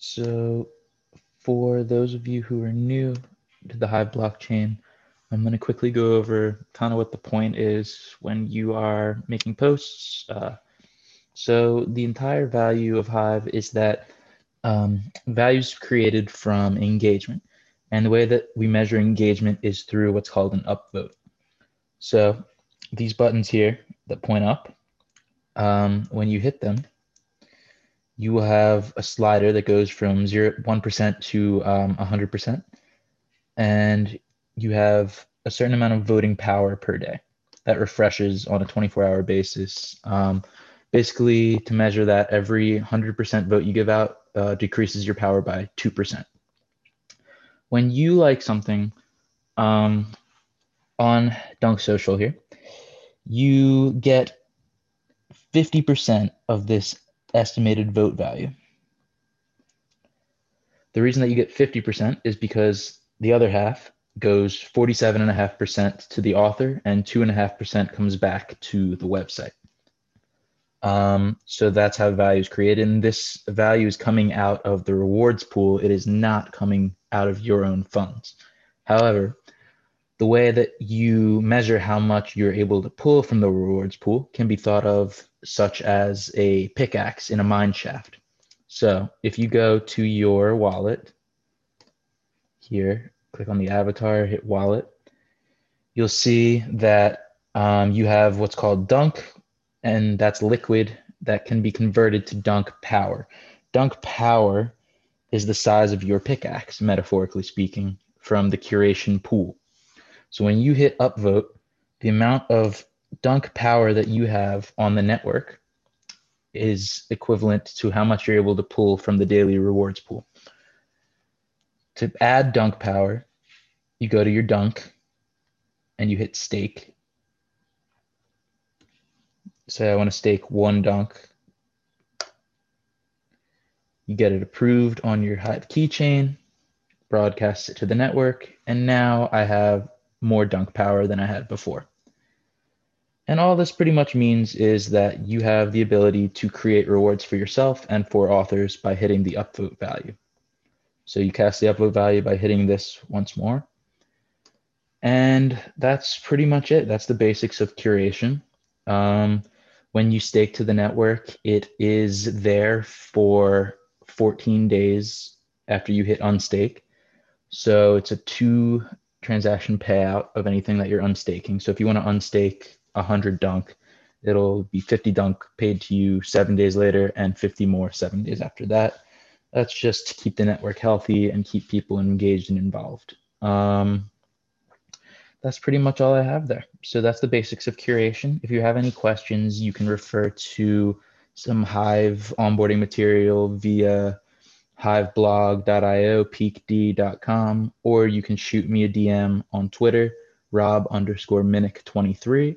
So for those of you who are new to the Hive blockchain, I'm going to quickly go over kind of what the point is when you are making posts. Uh, so the entire value of Hive is that um, values created from engagement. And the way that we measure engagement is through what's called an upvote. So these buttons here that point up, um, when you hit them, you will have a slider that goes from zero, 1% to um, 100%. And you have a certain amount of voting power per day that refreshes on a 24 hour basis. Um, basically, to measure that, every 100% vote you give out uh, decreases your power by 2%. When you like something um, on Dunk Social here, you get 50% of this estimated vote value. The reason that you get 50% is because the other half goes 47.5% to the author and 2.5% comes back to the website. Um, so that's how value is created. And this value is coming out of the rewards pool. It is not coming out of your own funds. However, the way that you measure how much you're able to pull from the rewards pool can be thought of such as a pickaxe in a mine shaft. So if you go to your wallet here, click on the avatar, hit wallet, you'll see that um, you have what's called dunk, and that's liquid that can be converted to dunk power. Dunk power is the size of your pickaxe, metaphorically speaking, from the curation pool. So when you hit upvote, the amount of dunk power that you have on the network is equivalent to how much you're able to pull from the daily rewards pool. To add dunk power, you go to your dunk and you hit stake. Say I want to stake one dunk. You get it approved on your Hive keychain, broadcast it to the network, and now I have more dunk power than I had before. And all this pretty much means is that you have the ability to create rewards for yourself and for authors by hitting the upvote value. So you cast the upvote value by hitting this once more. And that's pretty much it. That's the basics of curation. Um, when you stake to the network, it is there for 14 days after you hit unstake. So it's a two transaction payout of anything that you're unstaking. So if you want to unstake 100 dunk, it'll be 50 dunk paid to you seven days later and 50 more seven days after that. That's just to keep the network healthy and keep people engaged and involved. Um, that's pretty much all I have there. So that's the basics of curation. If you have any questions, you can refer to some Hive onboarding material via hiveblog.io, peakd.com, or you can shoot me a DM on Twitter, rob underscore minnick23,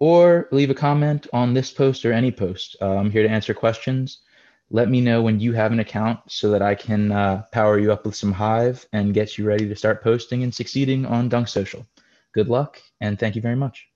or leave a comment on this post or any post. Uh, I'm here to answer questions. Let me know when you have an account so that I can uh, power you up with some Hive and get you ready to start posting and succeeding on Dunk Social. Good luck and thank you very much.